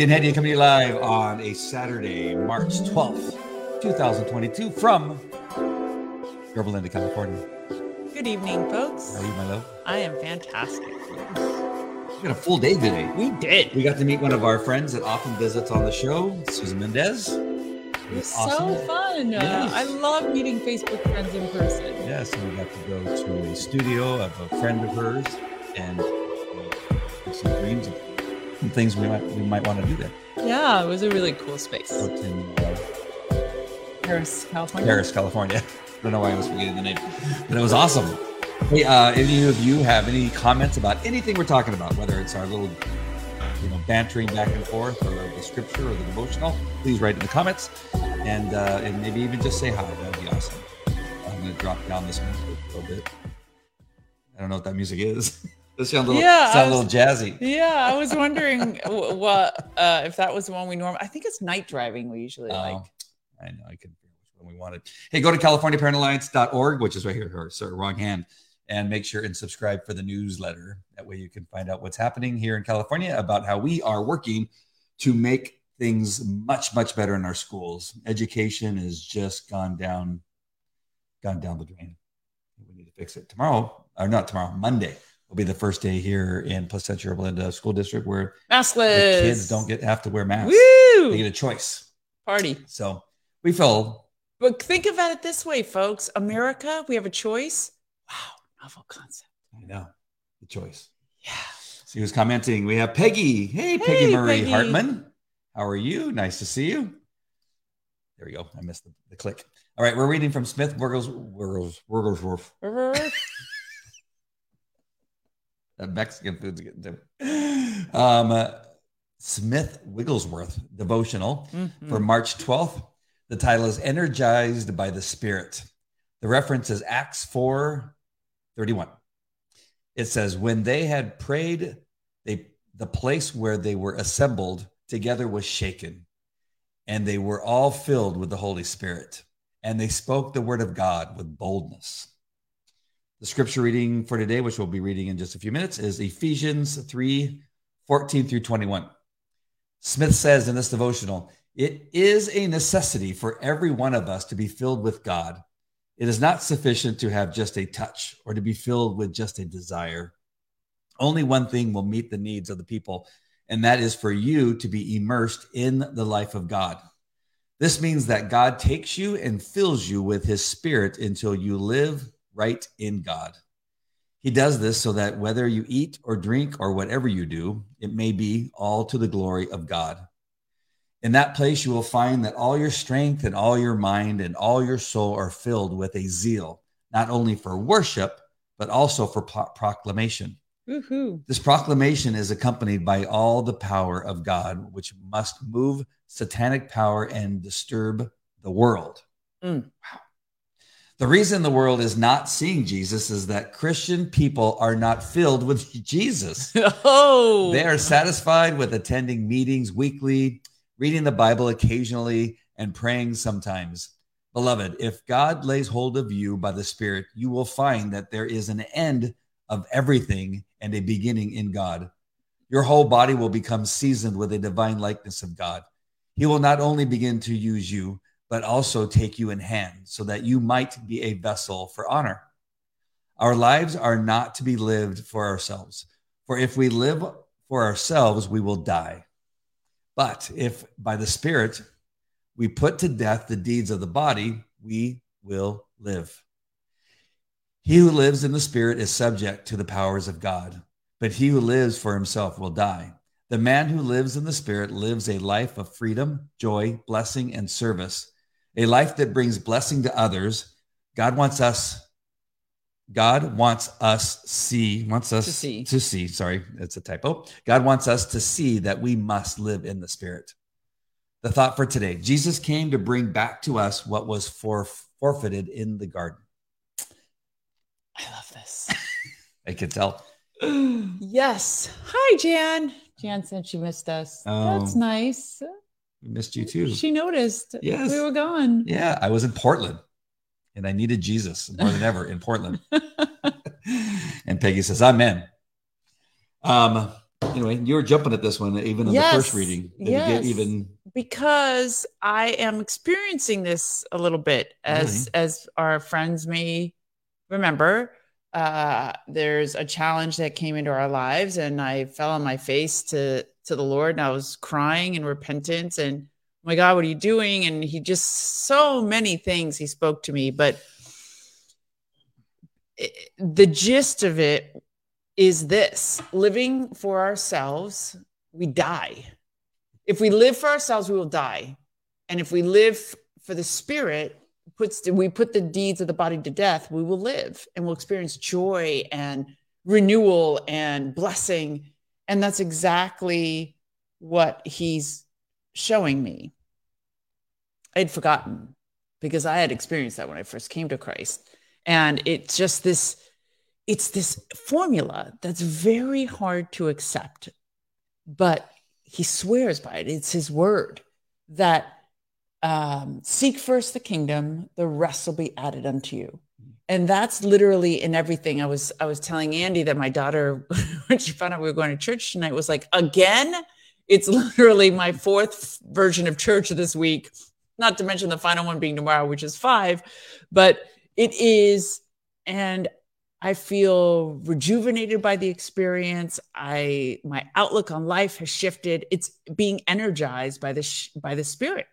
And Eddie coming live on a Saturday, March 12th, 2022 from Yorba Linda, California. Good evening, folks. How are you, my love? I am fantastic. We got a full day today. We did. We got to meet one of our friends that often visits on the show, Susan Mendez. It was awesome. so fun. Uh, Yes. I love meeting Facebook friends in person. Yeah, so we got to go to a studio of a friend of hers and do some dreams of some things we might we might want to do there. Yeah, it was a really cool space. In uh, Perris, California. Perris, California. I don't know why I was forgetting the name, but it was awesome. Hey, uh, any of you have any comments about anything we're talking about, whether it's our little, you know, bantering back and forth, or the scripture, or the devotional? Please write in the comments, and uh, and maybe even just say hi. That'd be awesome. I'm gonna drop down this music a little bit. I don't know what that music is. This sound a little, Yeah, sound a little jazzy. Yeah, I was wondering what uh, if that was the one we normally. I think it's night driving. We usually Oh, like. I know. I couldn't figure which one we wanted. Hey, go to CaliforniaParentAlliance.org, which is right here. Or, sorry, wrong hand. And make sure and subscribe for the newsletter. That way you can find out what's happening here in California about how we are working to make things much, much better in our schools. Education has just gone down, gone down the drain. We need to fix it tomorrow, or not tomorrow, Monday will be the first day here in Placentia Yorba Linda School District where Maskless. the kids don't get have to wear masks. Woo! They get a choice. Party. So we feel But think about it this way, folks. America, we have a choice. Wow, novel concept. I know the choice. Yeah. So he was commenting. We have Peggy. Hey, Peggy Hey, Marie Peggy. Hartman. How are you? Nice to see you. There we go. I missed the, the click. All right, we're reading from Smith Wigglesworth. Wigglesworth. Mexican food's getting to um, Smith Wigglesworth devotional Mhm. for March 12th. The title is Energized by the Spirit. The reference is Acts 4 31. It says, When they had prayed, they the place where they were assembled together was shaken, and they were all filled with the Holy Spirit, and they spoke the word of God with boldness. The scripture reading for today, which we'll be reading in just a few minutes, is Ephesians 3 14 through 21. Smith says in this devotional, it is a necessity for every one of us to be filled with God. It is not sufficient to have just a touch or to be filled with just a desire. Only one thing will meet the needs of the people, and that is for you to be immersed in the life of God. This means that God takes you and fills you with his spirit until you live right in God. He does this so that whether you eat or drink or whatever you do, it may be all to the glory of God. In that place, you will find that all your strength and all your mind and all your soul are filled with a zeal, not only for worship, but also for pro- proclamation. Woohoo. This proclamation is accompanied by all the power of God, which must move satanic power and disturb the world. Mm. Wow. The reason the world is not seeing Jesus is that Christian people are not filled with Jesus. Oh. They are satisfied with attending meetings weekly, reading the Bible occasionally, and praying sometimes. Beloved, if God lays hold of you by the Spirit, you will find that there is an end of everything and a beginning in God. Your whole body will become seasoned with a divine likeness of God. He will not only begin to use you, but also take you in hand so that you might be a vessel for honor. Our lives are not to be lived for ourselves. For if we live for ourselves, we will die. But if by the Spirit we put to death the deeds of the body, we will live. He who lives in the Spirit is subject to the powers of God, but he who lives for himself will die. The man who lives in the Spirit lives a life of freedom, joy, blessing, and service, a life that brings blessing to others. God wants us God wants us see wants us To see. to see. Sorry, it's a typo. God wants us to see that we must live in the Spirit. The thought for today: Jesus came to bring back to us what was for, forfeited in the garden. I love this. I can tell. yes. Hi, Jan. Jan said she missed us. Um, that's Oh. nice. We missed you too. She noticed. Yes. We were gone. Yeah, I was in Portland, and I needed Jesus more than ever in Portland. and Peggy says, "I'm in." Um, anyway, you were jumping at this one even in Yes, the first reading. Yes. you get even because I am experiencing this a little bit as as our friends may remember. Uh, there's a challenge that came into our lives, and I fell on my face to to the Lord, and I was crying in repentance. And oh my God, what are you doing? And He just so many things He spoke to me, but it- the gist of it is this: living for ourselves, we die if we live for ourselves, we will die. And if we live for the spirit, puts we put the deeds of the body to death, we will live and we'll experience joy and renewal and blessing. And that's exactly what he's showing me. I'd forgotten because I had experienced that when I first came to Christ. And it's just this, it's this formula that's very hard to accept. But he swears by it. It's his word that um, seek first the kingdom, the rest will be added unto you. And that's literally in everything. I was I was telling Andy that my daughter, when she found out we were going to church tonight, was like, again, it's literally my fourth version of church this week. Not to mention the final one being tomorrow, which is five, but it is, and I feel rejuvenated by the experience. I my outlook on life has shifted. It's being energized by the by the spirit.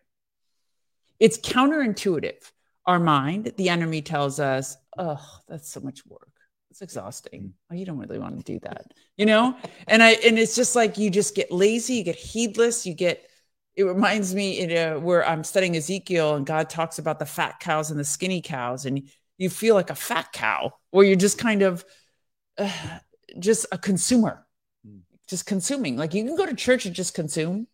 It's counterintuitive. Our mind, the enemy tells us, "Oh, that's so much work. It's exhausting. Oh, you don't really want to do that." You know? and I and it's just like you just get lazy, you get heedless, you get it reminds me you know, where I'm studying Ezekiel and God talks about the fat cows and the skinny cows and you feel like a fat cow where you're just kind of uh, just a consumer Mm. just consuming like you can go to church and just consume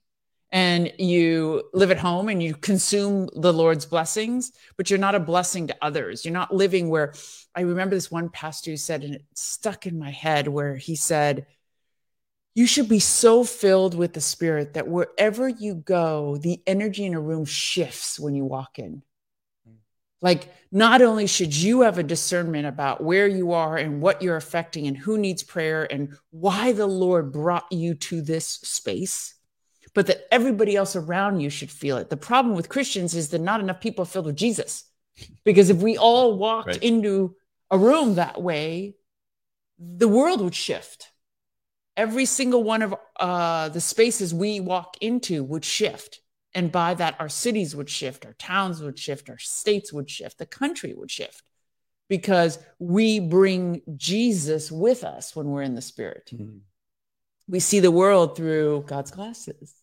and you live at home and you consume the lord's blessings but you're not a blessing to others. You're not living where i remember this one pastor who said and it stuck in my head where he said you should be so filled with the spirit that wherever you go the energy in a room shifts when you walk in. Hmm. Like, not only should you have a discernment about where you are and what you're affecting and who needs prayer and why the Lord brought you to this space, but that everybody else around you should feel it. The problem with Christians is that not enough people are filled with Jesus. Because if we all walked Right. into a room that way, the world would shift. Every single one of uh, the spaces we walk into would shift. And by that, our cities would shift, our towns would shift, our states would shift, the country would shift because we bring Jesus with us when we're in the spirit. We see the world through God's glasses,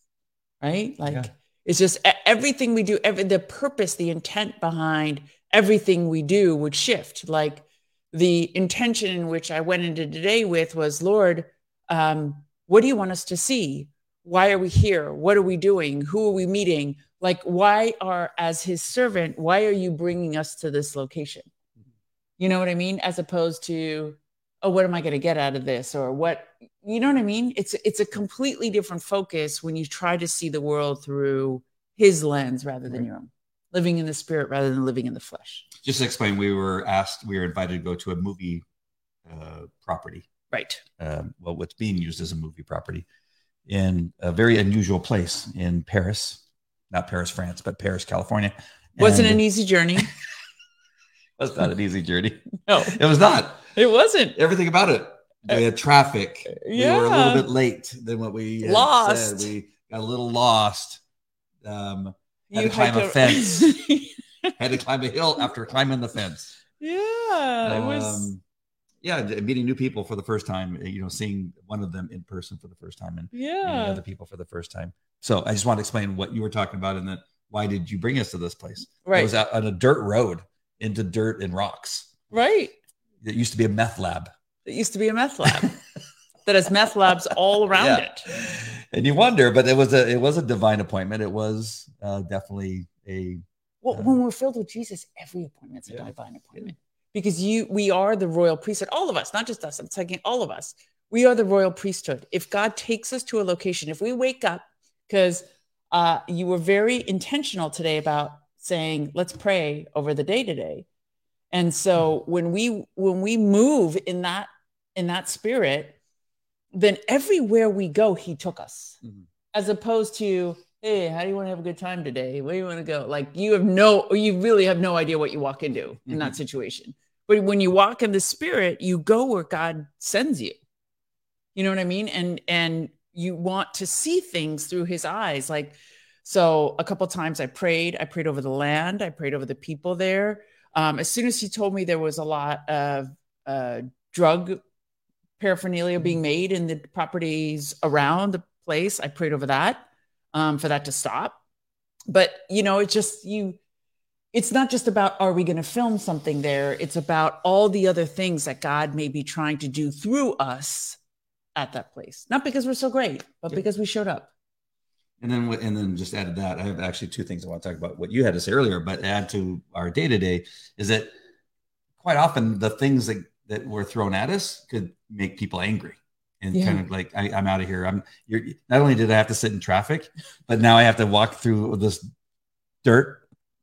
right? Like Yeah. it's just everything we do, every, the purpose, the intent behind everything we do would shift. Like the intention in which I went into today with was, Lord, um, what do you want us to see? Why are we here? What are we doing? Who are we meeting? Like, why are, as his servant, why are you bringing us to this location? You know what I mean? As opposed to, oh, what am I going to get out of this? Or what, you know what I mean? It's, it's a completely different focus when you try to see the world through his lens rather than Right. your own, living in the spirit rather than living in the flesh. Just to explain, we were asked, we were invited to go to a movie uh, property. Right. Um, well, what's being used as a movie property in a very unusual place in Perris, not Paris, France, but Perris, California. Wasn't an easy journey. was not an easy journey. No, It was not. it wasn't. Everything about it. We had traffic. Yeah. We were a little bit late than what we Lost. said. We got a little lost. Um, Had You to climb had a to- fence. had to climb a hill after climbing the fence. yeah, it was. Um, yeah, meeting new people for the first time. You know, seeing one of them in person for the first time and meeting Yeah, other people for the first time. So I just want to explain what you were talking about and then why did you bring us to this place? Right, it was out on a dirt road into dirt and rocks. right. It used to be a meth lab. It used to be a meth lab that has meth labs all around Yeah. it. And you wonder, but it was a it was a divine appointment. It was uh, definitely a Well, Uh, when we're filled with Jesus, every appointment's a Yeah. divine appointment because you, we are the royal priesthood. All of us, not just us. I'm talking all of us. We are the royal priesthood. If God takes us to a location, if we wake up, because uh, you were very intentional today about saying, "Let's pray over the day today," and so when we when we move in that in that spirit, then everywhere we go, he took us, Mhm. as opposed to, hey, how do you want to have a good time today? Where do you want to go? Like you have no, you really have no idea what you walk into in that situation. But when you walk in the spirit, you go where God sends you. You know what I mean? And and you want to see things through his eyes. Like, so a couple times I prayed, I prayed over the land, I prayed over the people there. Um, as soon as he told me there was a lot of uh, drug paraphernalia being made in the properties around the place, I prayed over that um, for that to stop. But you know, it's just you. It's not just about are we going to film something there. It's about all the other things that God may be trying to do through us at that place. Not because we're so great, but because we showed up. And then, and then just added that I have actually two things I want to talk about. What you had to say earlier, but add to our day to day is that quite often the things that that were thrown at us could make people angry and Yeah. kind of like I, I'm out of here. I'm. You're not only did I have to sit in traffic, but now I have to walk through this dirt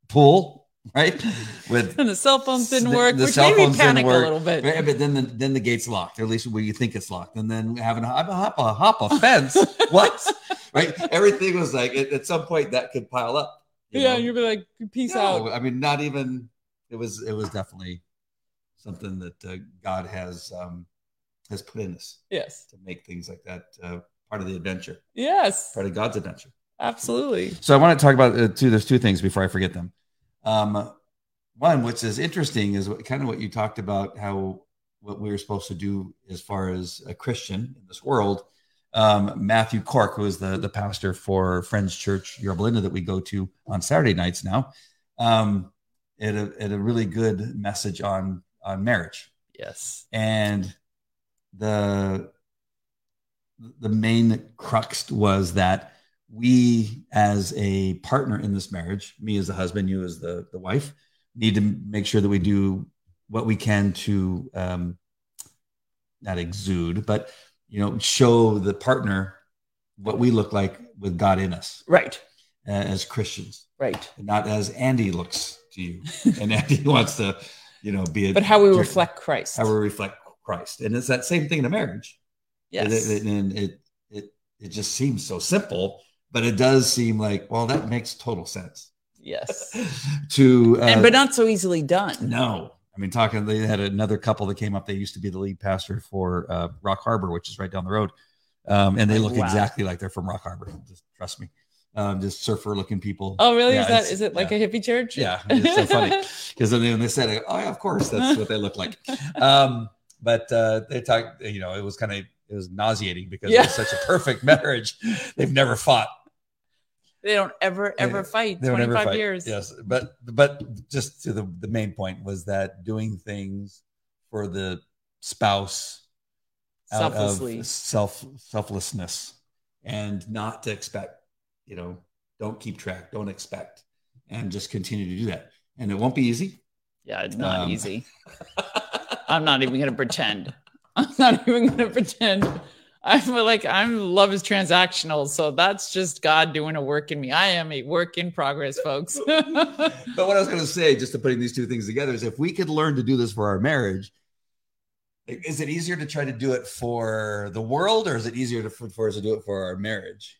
pool, right? With And the cell phones didn't The- work, the which cell made me panic a little bit. Right, but then the, then the gate's locked, or at least where you think it's locked, and then having a hop a hop a, hop a fence. what? Right? Everything was like at, at some point that could pile up. you yeah, know? you'd be like, peace No, out. I mean, not even. It was it was definitely something that uh, God has um, has put in us Yes. to make things like that uh, part of the adventure, Yes. part of God's adventure. Absolutely. So I want to talk about uh, two. There's two things before I forget them. Um, one, which is interesting, is what, kind of what you talked about how what we were supposed to do as far as a Christian in this world. Um, Matthew Cork, who is the the pastor for Friends Church Yorba Linda that we go to on Saturday nights now, um, had a a really good message on on marriage Yes. and the the main crux was that we as a partner in this marriage me as the husband you as the the wife need to make sure that we do what we can to um not exude but you know show the partner what we look like with god in us Right. uh, as christians Right. and not as andy looks to you and andy wants to you know be a But how we jerk- reflect Christ. how we reflect Christ. And it's that same thing in a marriage. Yes. it, and it, it, it just seems so simple, but it does seem like, well, that makes total sense yes. to, uh, and but not so easily done. no, I mean, talking, they had another couple that came up. They used to be the lead pastor for uh, Rock Harbor, which is right down the road. Um, and they look Wow. exactly like they're from Rock Harbor. Just trust me. Um, just surfer looking people. Oh, really? Yeah, is that is it like yeah. a hippie church? Yeah, it's so funny because then they, when they said, it, "Oh yeah, of course, that's what they look like." Um, but uh, they talked, you know, it was kind of it was nauseating because Yeah. it was such a perfect marriage. They've never fought. They don't ever ever fight. They don't Twenty ever five fight. years. Yes, but but just to the the main point was that doing things for the spouse out Selflessly. of self selflessness and not to expect, you know, don't keep track, don't expect, and just continue to do that. And it won't be easy. Yeah, it's not Um, easy. I'm not even gonna pretend. I'm not even gonna pretend. I feel like I'm love is transactional, so that's just God doing a work in me. I am a work in progress, folks. But what I was going to say, just to putting these two things together, is if we could learn to do this for our marriage, is it easier to try to do it for the world, or is it easier to, for, for us to do it for our marriage?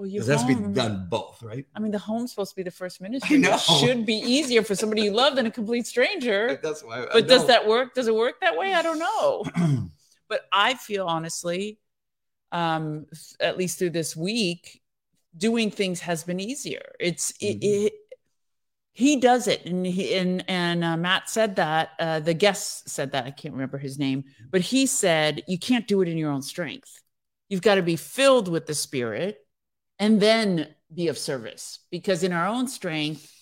well, you Because it has to be done both, right? I mean, the home's supposed to be the first ministry. know. It should be easier for somebody you love than a complete stranger. That's why. But does that work? Does it work that way? I don't know. but I feel honestly, um, at least through this week, doing things has been easier. It's it, Mhm. it he does it, and he and and uh, Matt said that uh, the guest said that I can't remember his name, but he said you can't do it in your own strength. You've got to be filled with the Spirit, and then be of service. Because in our own strength,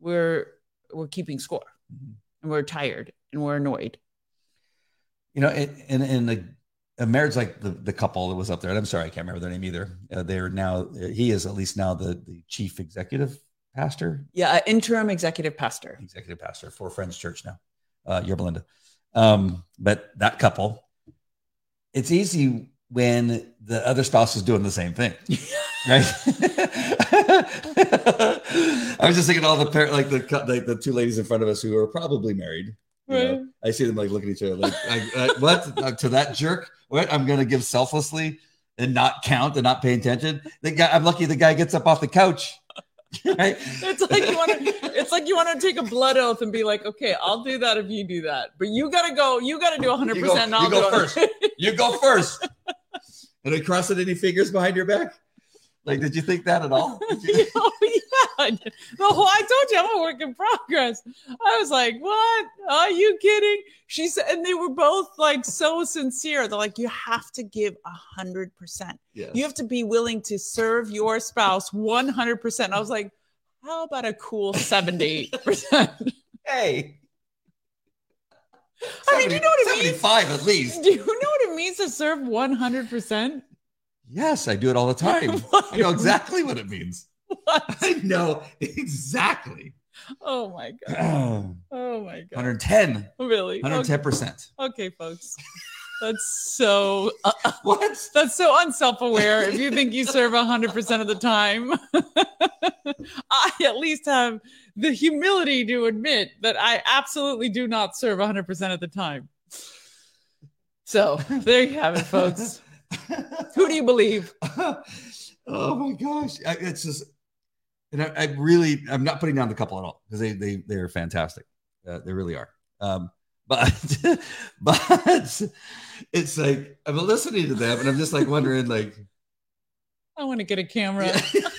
we're we're keeping score, Mhm. and we're tired, and we're annoyed. you know, and and, in a, a marriage like the, the couple that was up there, and I'm sorry, I can't remember their name either. Uh, they're now he is at least now the the chief executive pastor, Yeah, uh, interim executive pastor. executive pastor for Friends Church now, uh, Yorba Linda. Um, but that couple, it's easy when the other spouse is doing the same thing, right? I was just thinking all the par- like the like the two ladies in front of us who are probably married, you know, I see them like looking at each other like, I, uh, what to that jerk? What I'm gonna give selflessly and not count and not pay attention. The guy, I'm lucky the guy gets up off the couch. Right? It's like you want to. It's like you want to take a blood oath and be like, okay, I'll do that if you do that, but you gotta go. You gotta do 100. You go- percent you go first. You go first. and I crossing any fingers behind your back? Like, did you think that at all? You- oh yeah. I told you I'm a work in progress. I was like, what? Are you kidding? She said, and they were both like so sincere. They're like, you have to give a hundred percent. You have to be willing to serve your spouse 100 percent. I was like, how about a cool 78 percent? hey. I mean, you know what it means? 75 at least. Do you know what it means to serve 100 percent? Yes, I do it all the time. I know exactly what it means. I know exactly. Oh my god. Oh my god. 110. Really? 110%. okay, folks. That's so uh, What? that's so unself-aware. If you think you serve 100% of the time, I at least have the humility to admit that I absolutely do not serve 100% of the time. So, there you have it, folks. Who do you believe? oh my gosh. I, it's just, and I, I really, I'm not putting down the couple at all because they, they, they're fantastic. Uh, they really are. Um, but, but it's like, I'm listening to them and I'm just like wondering, like, I want to get a camera. I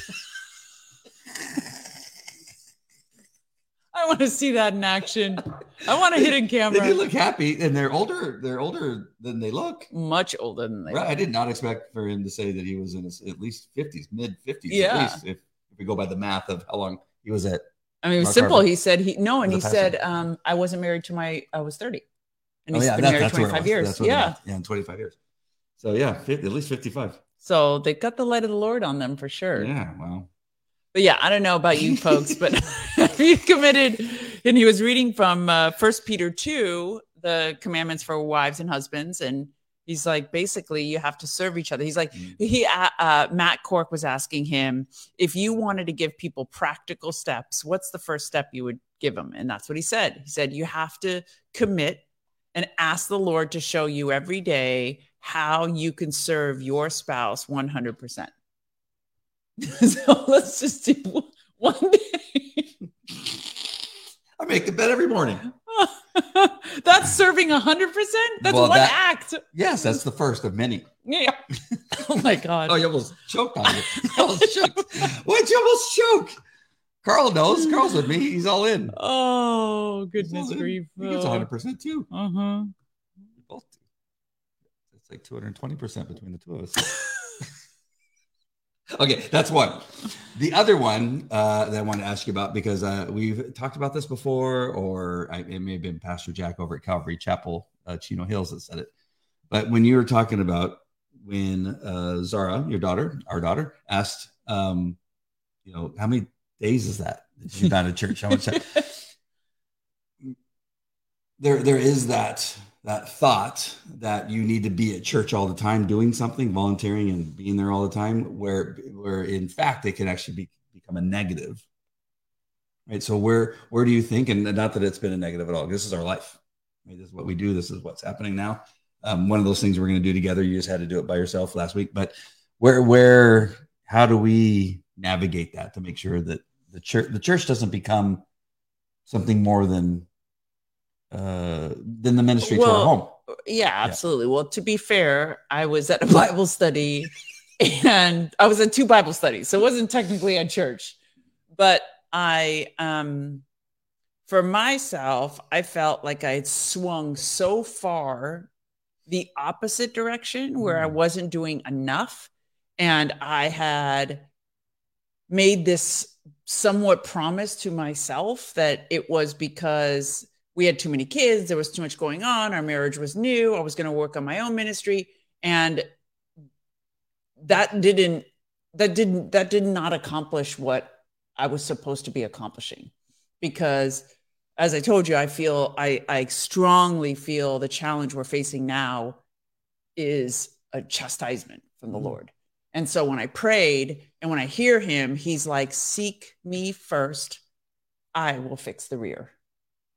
want to see that in action. I want a hidden they camera. do look happy and they're older. They're older than they look. Much older than they Right. I did not expect for him to say that he was in his at least 50s, mid 50s, Yeah. at least, if, if we go by the math of how long he was at. I mean, it was Mark simple. Harvey. He said he no, and he said um, I wasn't married to my I was thirty, and Oh, he's yeah, been that- married that's where it twenty five years. Yeah, yeah, in 25 years. So yeah, 50, at least 55. so they got the light of the Lord on them for sure. Yeah, wow. But yeah, I don't know about you folks, but he committed, and he was reading from uh, First Peter two, the commandments for wives and husbands, and he's like, basically, you have to serve each other. He's like, Mm. he uh, uh, Matt Cork was asking him if you wanted to give people practical steps, what's the first step you would give them? And that's what he said. He said you have to commit and ask the Lord to show you every day how you can serve your spouse one hundred percent. So let's just do one day. I make the bed every morning. That's serving a hundred percent. That's Well, one that- act. Yes, that's the first of many. Yeah. Oh my god. Oh, you almost choked on it. You almost choked. Why'd you almost choke? Carl knows. Carl's with me. He's all in. Oh goodness grief. He gets 100% too. Uh huh. Both. It's like 220% between the two of us. Okay, that's one. The other one uh, that I want to ask you about because uh, we've talked about this before, or I, it may have been Pastor Jack over at Calvary Chapel, uh, Chino Hills, that said it. But when you were talking about when uh, Zara, your daughter, our daughter, asked, um, you know, how many days is that? that She's not at church. How much? there there is that that thought that you need to be at church all the time doing something volunteering and being there all the time where where in fact it can actually be, become a negative. Right? So where where do you think and not that it's been a negative at all this is our life. Right? this is what we do. This is what's happening now. Um, one of those things we're going to do together. You just had to do it by yourself last week but where where how do we navigate that to make sure that the church the church doesn't become something more than uh than the ministry to our Well, home Yeah, absolutely. Well, to be fair, I was at a Bible study and I was at two Bible studies. So it wasn't technically a church. But I um for myself, I felt like I had swung so far the opposite direction where I Mm. wasn't doing enough. And I had made this somewhat promise to myself that it was because we had too many kids, there was too much going on, our marriage was new, I was going to work on my own ministry and that didn't that didn't that did not accomplish what I was supposed to be accomplishing because as I told you I feel I I strongly feel the challenge we're facing now is a chastisement from the Mhm. Lord. And so when I prayed and when I hear him, he's like, Seek me first, I will fix the rear.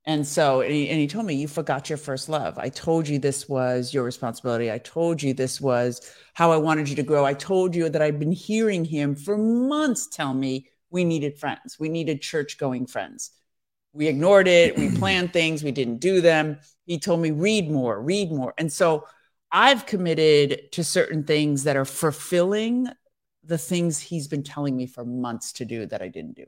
And so, and he, and he told me, You forgot your first love. I told you this was your responsibility. I told you this was how I wanted you to grow. I told you that I've been hearing him for months tell me we needed friends, we needed church going friends. We ignored it. We planned things, we didn't do them. He told me, Read more, read more. And so, I've committed to certain things that are fulfilling the things he's been telling me for months to do that I didn't do.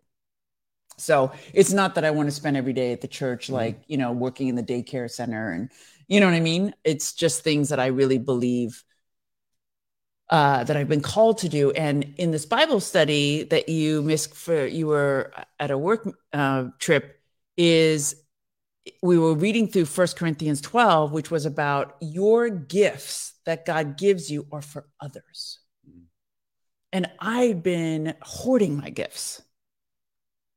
So it's not that I want to spend every day at the church, Mm-hmm. like, you know, working in the daycare center and, you know what I mean? It's just things that I really believe uh, that I've been called to do. And in this Bible study that you missed for, you were at a work uh, trip, is we were reading through First Corinthians 12, which was about your gifts that God gives you are for others. And I'd been hoarding my gifts.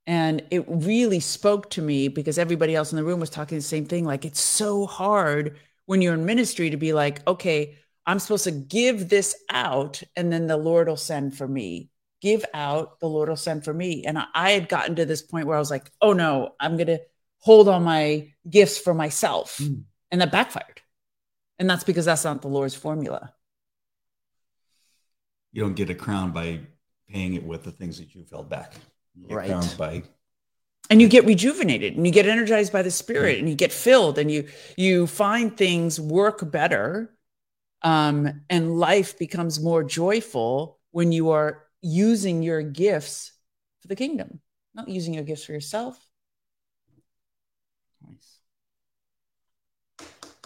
And it really spoke to me because everybody else in the room was talking the same thing. Like, it's so hard when you're in ministry to be like, okay, I'm supposed to give this out, and then the Lord will send for me. Give out, the Lord will send for me. And I, had gotten to this point where I was like, oh no, I'm going to hold all my gifts for myself. Mm. And that backfired. And that's because that's not the Lord's formula. You don't get a crown by paying it with the things that you've held back. Right. by and you get rejuvenated and you get energized by the spirit and you get filled and you you find things work better um, and life becomes more joyful when you are using your gifts for the kingdom not using your gifts for yourself Nice.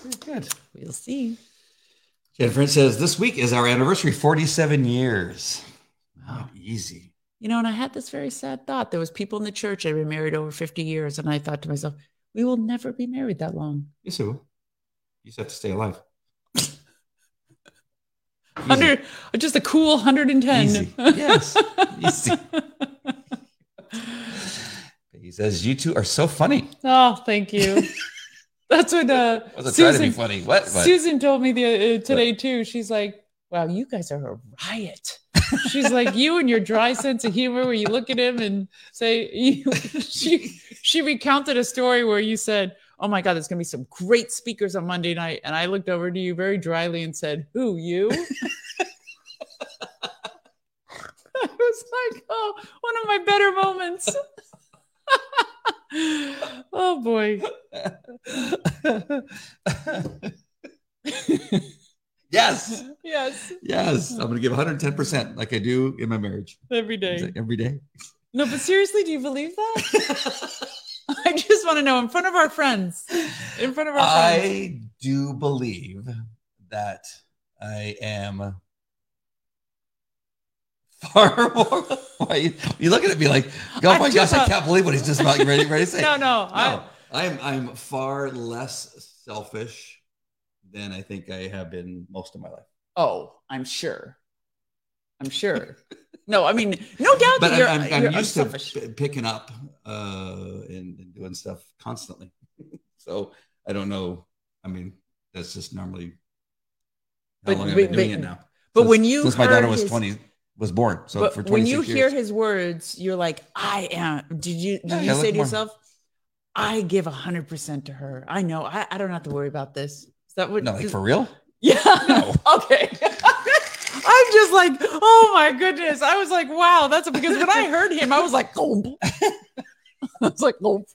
Very good. we'll see Jennifer says this week is our anniversary, 47 years. Not easy. You know and i had this very sad thought there was people in the church that had been married over 50 years and i thought to myself we will never be married that long Yes, it will. You just have to stay alive. 100 just a cool 110 Easy. Yes. Easy. He says, You two are so funny. Oh, thank you. That's what uh, I wasn't trying to be Susan, funny. What? What? Susan told me the uh, today too. She's like, "Wow, you guys are a riot." She's like, "You and your dry sense of humor, where you look at him and say." You, she she recounted a story where you said, "Oh my God, there's going to be some great speakers on Monday night," and I looked over to you very dryly and said, "Who you?" I was like, "Oh, one of my better moments." oh boy. yes. Yes, Yes. I'm going to give 110% like I do in my marriage. every day. Every day. No, but seriously, do you believe that? I just want to know in front of our friends. In front of our friends. I do believe that I am far more. Why you, you looking at me like, oh my gosh, I can't believe what he's just about ready, ready to say. No, no. I, No, I'm I'm far less selfish than I think I have been most of my life. oh, I'm sure. I'm sure. No, I mean, no doubt But that you're, I'm, I'm, I'm used unselfish. to p- picking up uh, and, and doing stuff constantly. so I don't know. I mean, that's just normally how But- long I've but- been doing but- it now. but Since- when you since my daughter was his- 20 was born, so for 26 when you hear his words, you're like, I am. Did you did Yeah, you yeah, say to more. yourself, I give hundred percent to her. I know. I, I don't have to worry about this. Is that what no, like for real? Yeah. No. okay. I'm just like, oh my goodness. I was like, wow, that's because when I heard him, I was like, oh. I was like, oh.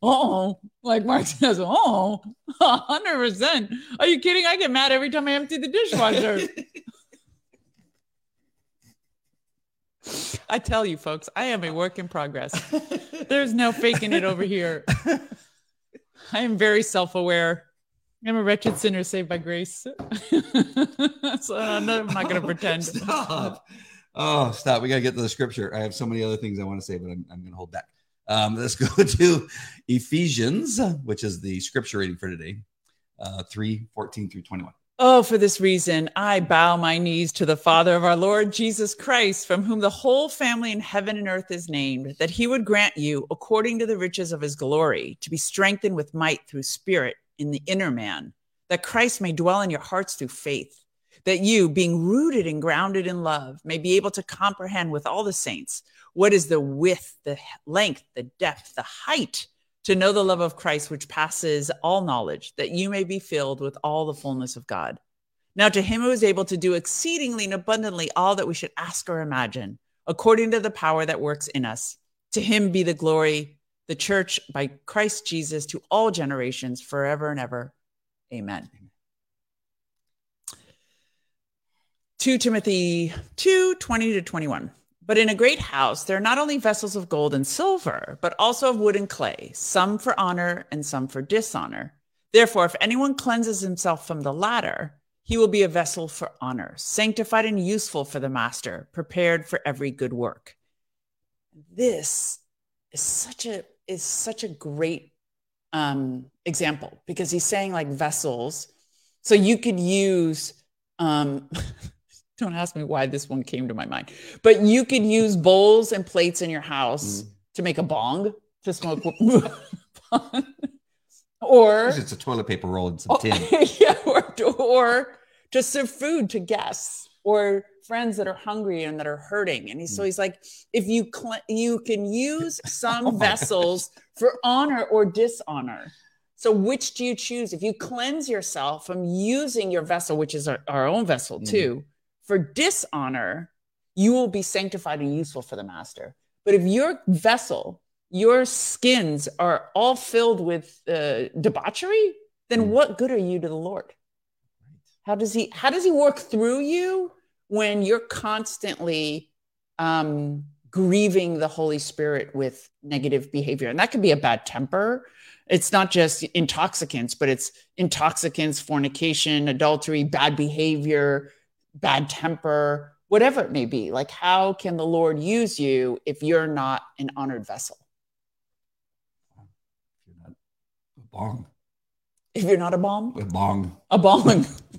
Oh, like Mark says, oh, 100%. Are you kidding? I get mad every time I empty the dishwasher. I tell you, folks, I am a work in progress. There's no faking it over here. I am very self aware. I'm a wretched sinner saved by grace. so I'm not, I'm not going to pretend. Stop. Oh, stop. We got to get to the scripture. I have so many other things I want to say, but I'm, I'm going to hold back. Um, let's go to Ephesians, which is the scripture reading for today, uh, 3 14 through 21. Oh, for this reason, I bow my knees to the Father of our Lord Jesus Christ, from whom the whole family in heaven and earth is named, that he would grant you, according to the riches of his glory, to be strengthened with might through spirit in the inner man, that Christ may dwell in your hearts through faith, that you, being rooted and grounded in love, may be able to comprehend with all the saints what is the width, the length, the depth, the height, to know the love of Christ, which passes all knowledge, that you may be filled with all the fullness of God. Now, to him who is able to do exceedingly and abundantly all that we should ask or imagine, according to the power that works in us, to him be the glory, the church by Christ Jesus to all generations, forever and ever. Amen. 2 Timothy 2 20 to 21. But in a great house, there are not only vessels of gold and silver, but also of wood and clay, some for honor and some for dishonor. Therefore, if anyone cleanses himself from the latter, he will be a vessel for honor, sanctified and useful for the master, prepared for every good work. This is such a is such a great um, example because he's saying like vessels. So you could use um, Don't ask me why this one came to my mind. But you could use bowls and plates in your house mm. to make a bong to smoke or it's a toilet paper roll and some tin. yeah, or, or to serve food to guests or friends that are hungry and that are hurting. And he, mm. so he's like, if you cl- you can use some oh vessels gosh. for honor or dishonor. So which do you choose? If you cleanse yourself from using your vessel, which is our, our own vessel mm. too, for dishonor, you will be sanctified and useful for the master. But if your vessel, your skins are all filled with uh, debauchery, then mm. what good are you to the Lord? How does he how does he work through you when you're constantly um, grieving the Holy Spirit with negative behavior? And that could be a bad temper. It's not just intoxicants, but it's intoxicants, fornication, adultery, bad behavior, bad temper, whatever it may be. Like, how can the Lord use you if you're not an honored vessel? If you're not a bong. If you're not a bomb? A bong. A bong.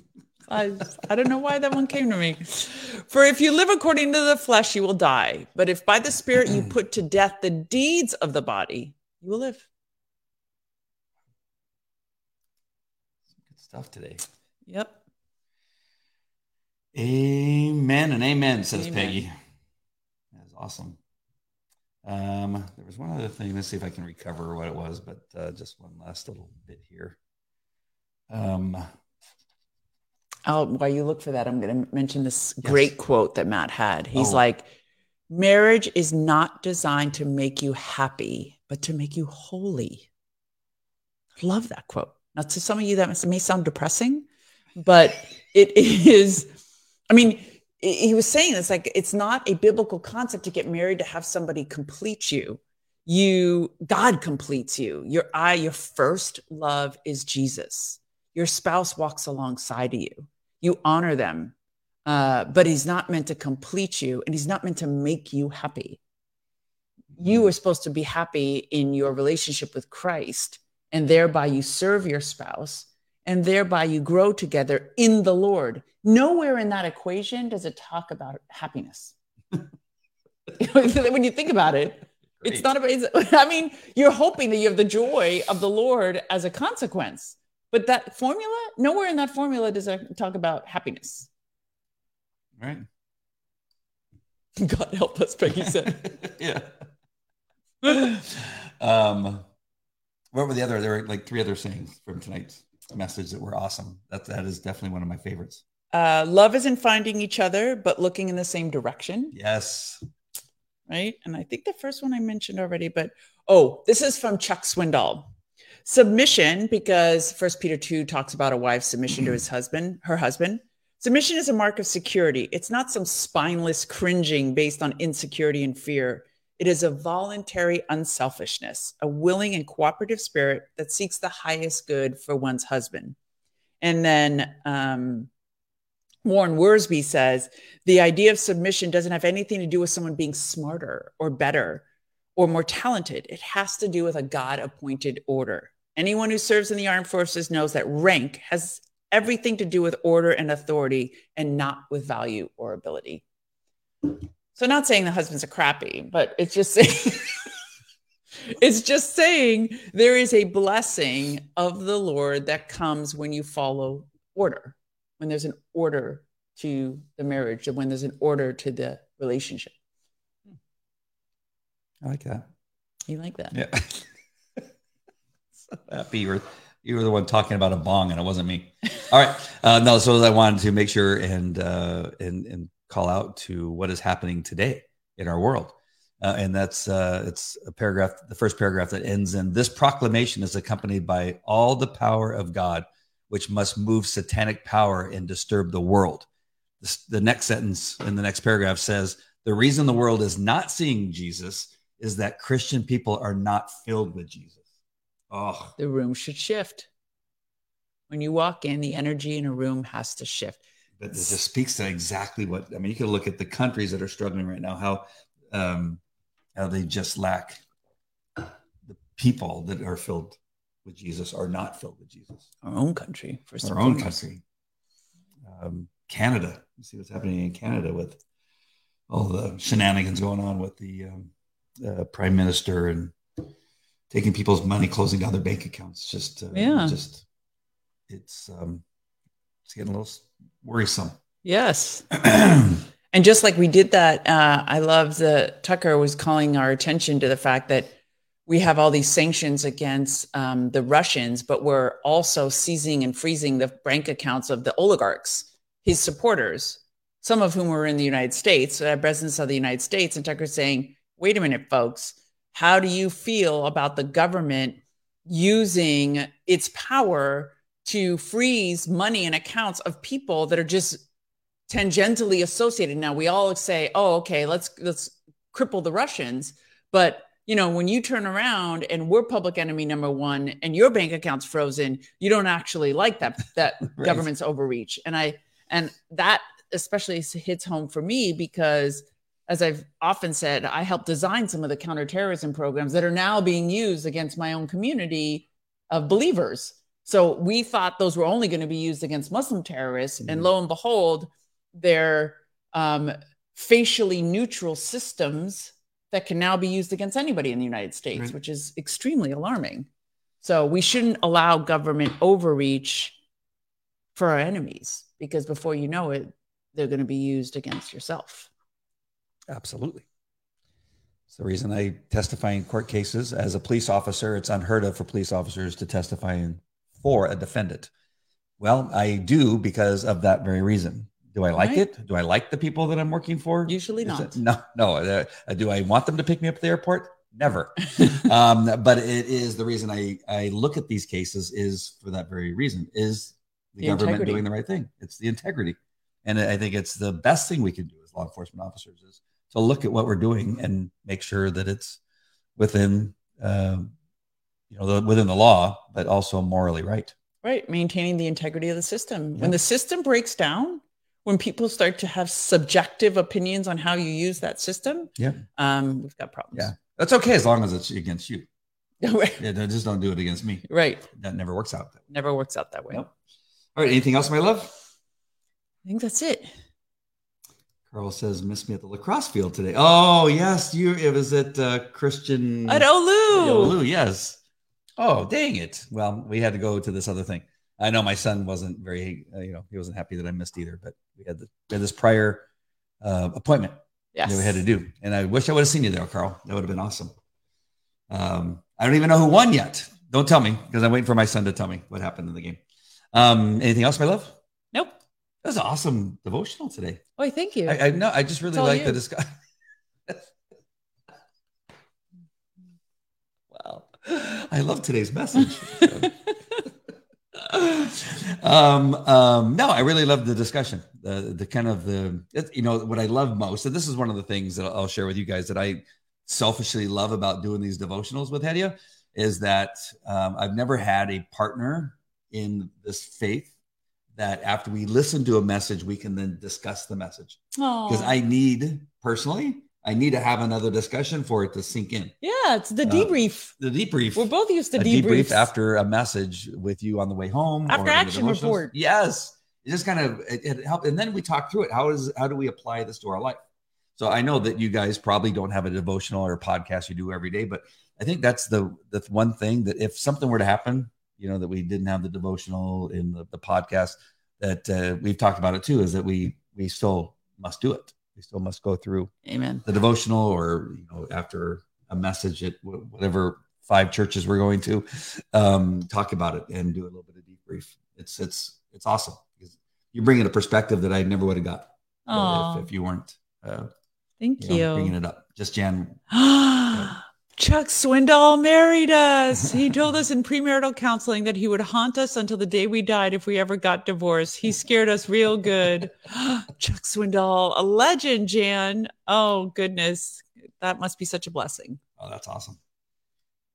I, I don't know why that one came to me. For if you live according to the flesh, you will die. But if by the Spirit you put to death the deeds of the body, you will live. Good stuff today. Yep. Amen and amen, says amen. Peggy. That's awesome. Um, there was one other thing. Let's see if I can recover what it was, but uh, just one last little bit here. Um, oh, while you look for that, I'm going to mention this yes. great quote that Matt had. He's oh. like, marriage is not designed to make you happy, but to make you holy. I love that quote. Now, to some of you, that may sound depressing, but it is I mean, he was saying it's like it's not a biblical concept to get married to have somebody complete you. You God completes you. Your I, your first love is Jesus. Your spouse walks alongside of you. You honor them, uh, but he's not meant to complete you, and he's not meant to make you happy. You are supposed to be happy in your relationship with Christ, and thereby you serve your spouse and thereby you grow together in the Lord. Nowhere in that equation does it talk about happiness. when you think about it, Great. it's not about, I mean, you're hoping that you have the joy of the Lord as a consequence. But that formula, nowhere in that formula does it talk about happiness. Right. God help us, Peggy said. yeah. um, what were the other? There were like three other sayings from tonight's message that were awesome. That that is definitely one of my favorites. Uh, love isn't finding each other, but looking in the same direction. Yes. Right. And I think the first one I mentioned already, but oh, this is from Chuck Swindoll. Submission, because First Peter 2 talks about a wife's submission to his husband, her husband. Submission is a mark of security. It's not some spineless cringing based on insecurity and fear. It is a voluntary unselfishness, a willing and cooperative spirit that seeks the highest good for one's husband. And then um, Warren Wiersbe says the idea of submission doesn't have anything to do with someone being smarter or better or more talented. It has to do with a God appointed order. Anyone who serves in the armed forces knows that rank has everything to do with order and authority and not with value or ability. So not saying the husbands are crappy, but it's just saying it's just saying there is a blessing of the Lord that comes when you follow order, when there's an order to the marriage, and when there's an order to the relationship. Hmm. I like that. You like that? Yeah. happy you were you were the one talking about a bong, and it wasn't me. All right, uh, no. So I wanted to make sure and uh, and and call out to what is happening today in our world. Uh, and that's uh, it's a paragraph, the first paragraph that ends in this proclamation is accompanied by all the power of God, which must move satanic power and disturb the world. The next sentence in the next paragraph says the reason the world is not seeing Jesus is that Christian people are not filled with Jesus. Oh, The room should shift. When you walk in, the energy in a room has to shift. but it just speaks to exactly what I mean. You can look at the countries that are struggling right now, how um, how they just lack the people that are filled with Jesus are not filled with Jesus. Our own country, first Our own country, um, Canada. You see what's happening in Canada with all the shenanigans going on with the um, uh, prime minister and taking people's money, closing down their bank accounts. Just uh, Yeah. just it's um, it's getting a little worrisome. Yes. And just like we did that, uh, I love that Tucker was calling our attention to the fact that we have all these sanctions against um, the Russians, but we're also seizing and freezing the bank accounts of the oligarchs, his supporters, some of whom were in the United States, uh, presidents of the United States. And Tucker's saying, wait a minute, folks, how do you feel about the government using its power to freeze money and accounts of people that are just tangentially associated. Now we all say, "Oh, okay, let's let's cripple the Russians," but you know, when you turn around and we're public enemy number one, and your bank account's frozen, you don't actually like that that Right. government's overreach. And I and that especially hits home for me because, as I've often said, I helped design some of the counterterrorism programs that are now being used against my own community of believers. So we thought those were only going to be used against Muslim terrorists, and Mhm. lo and behold, they're um, facially neutral systems that can now be used against anybody in the United States, Right. which is extremely alarming. So we shouldn't allow government overreach for our enemies because before you know it, they're going to be used against yourself. Absolutely. It's the reason I testify in court cases as a police officer. It's unheard of for police officers to testify in, for a defendant. Well, I do because of that very reason. Do I like Right. it? Do I like the people that I'm working for? Usually Is not. it- no, no. Uh, do I want them to pick me up at the airport? Never. um, but it is the reason I, I look at these cases is for that very reason is the, The government integrity. doing the right thing. It's the integrity. And I think it's the best thing we can do as law enforcement officers is to look at what we're doing and make sure that it's within, um, you know, the, within the law, but also morally right. Right, maintaining the integrity of the system. Yeah. When the system breaks down, when people start to have subjective opinions on how you use that system, Yeah. um, we've got problems. Yeah. That's okay as long as it's against you. right, Yeah, just don't do it against me. right. That never works out. Never works out that way. Nope. All right. Anything else, my love? I think that's it. Carl says, "Miss me at the lacrosse field today." Oh yes, you. It was at uh, Christian. At Olu. Olu, yes. Oh dang it! Well, we had to go to this other thing. I know my son wasn't very, uh, you know, he wasn't happy that I missed either. But we had, the, we had this prior uh, appointment Yes. that we had to do, and I wish I would have seen you there, Carl. That would have been awesome. Um, I don't even know who won yet. Don't tell me because I'm waiting for my son to tell me what happened in the game. Um, anything else, my love? That was an awesome devotional today. Oh, thank you. I, I no, I just really like the discussion. wow, I love today's message. um, um, no, I really love the discussion. The the kind of the you know what I love most, and this is one of the things that I'll share with you guys that I selfishly love about doing these devotionals with Hedia is that um, I've never had a partner in this faith that after we listen to a message, we can then discuss the message because I need personally, I need to have another discussion for it to sink in. yeah, it's the Uh, debrief. The debrief, We're both used to debrief after a message with you on the way home After action report. Yes, it just kind of it, it helped, and then we talk through it. How is how do we apply this to our life? So I know that you guys probably don't have a devotional or a podcast you do every day, but I think that's the the one thing that if something were to happen, you know, that we didn't have the devotional in the, the podcast, that uh, we've talked about it too, is that we we still must do it. We still must go through Amen. the devotional or you know after a message at whatever five churches we're going to, um, talk about it and do a little bit of debrief. It's it's it's awesome because you're bringing a perspective that I never would have got uh, if, if, you weren't. Uh, Thank you, know, bringing it up. Just Jan. Chuck Swindoll married us. He told us in premarital counseling that he would haunt us until the day we died if we ever got divorced. He scared us real good. Chuck Swindoll, a legend, Jan. Oh, goodness. That must be such a blessing. Oh, that's awesome.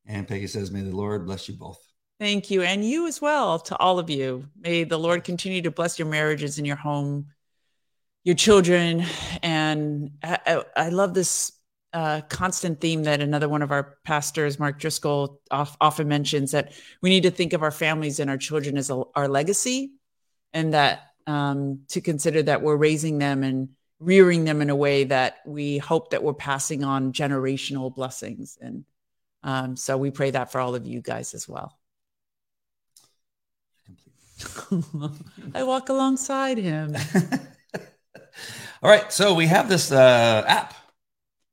And Peggy says, May the Lord bless you both. Thank you. And you as well, to all of you. May the Lord continue to bless your marriages and your home, your children. And I, I, I love this uh, constant theme that another one of our pastors, Mark Driscoll, off, often mentions that we need to think of our families and our children as a, our legacy, and that um, to consider that we're raising them and rearing them in a way that we hope that we're passing on generational blessings. And um, so we pray that for all of you guys as well. I walk alongside him. all right, so we have this uh, app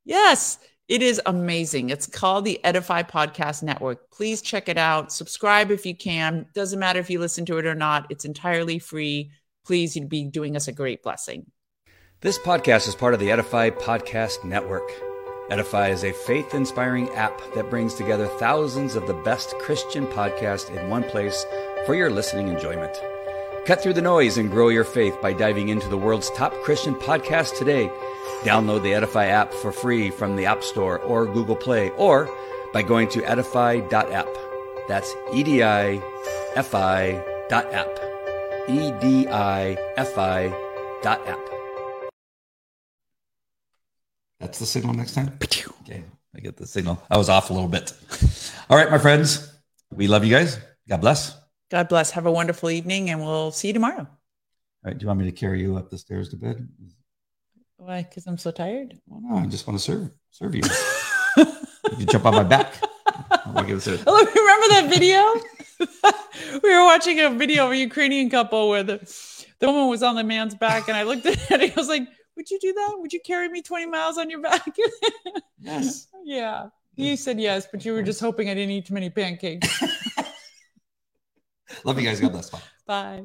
Yes, it is amazing. It's called the Edify Podcast Network. Please check it out. Subscribe if you can. Doesn't matter if you listen to it or not, it's entirely free. Please, you'd be doing us a great blessing. This podcast is part of the Edify Podcast Network. Edify is a faith inspiring app that brings together thousands of the best Christian podcasts in one place for your listening enjoyment. Cut through the noise and grow your faith by diving into the world's top Christian podcasts today Download the Edify app for free from the App Store or Google Play or by going to edify.app. That's E D I F I dot app. E D I F I dot app. That's the signal next time? Okay, I get the signal. I was off a little bit. All right, my friends, we love you guys. God bless. God bless. Have a wonderful evening, and we'll see you tomorrow. All right, do you want me to carry you up the stairs to bed? Why? Because I'm so tired. Well, no, I just want to serve serve you. you jump on my back. I'll give it a... Remember that video? we were watching a video of a Ukrainian couple where the the woman was on the man's back, and I looked at it. And I was like, "Would you do that? Would you carry me 20 miles on your back?" yes. Yeah. You said yes, but you were just hoping I didn't eat too many pancakes. Love you guys. God bless. Bye. Bye.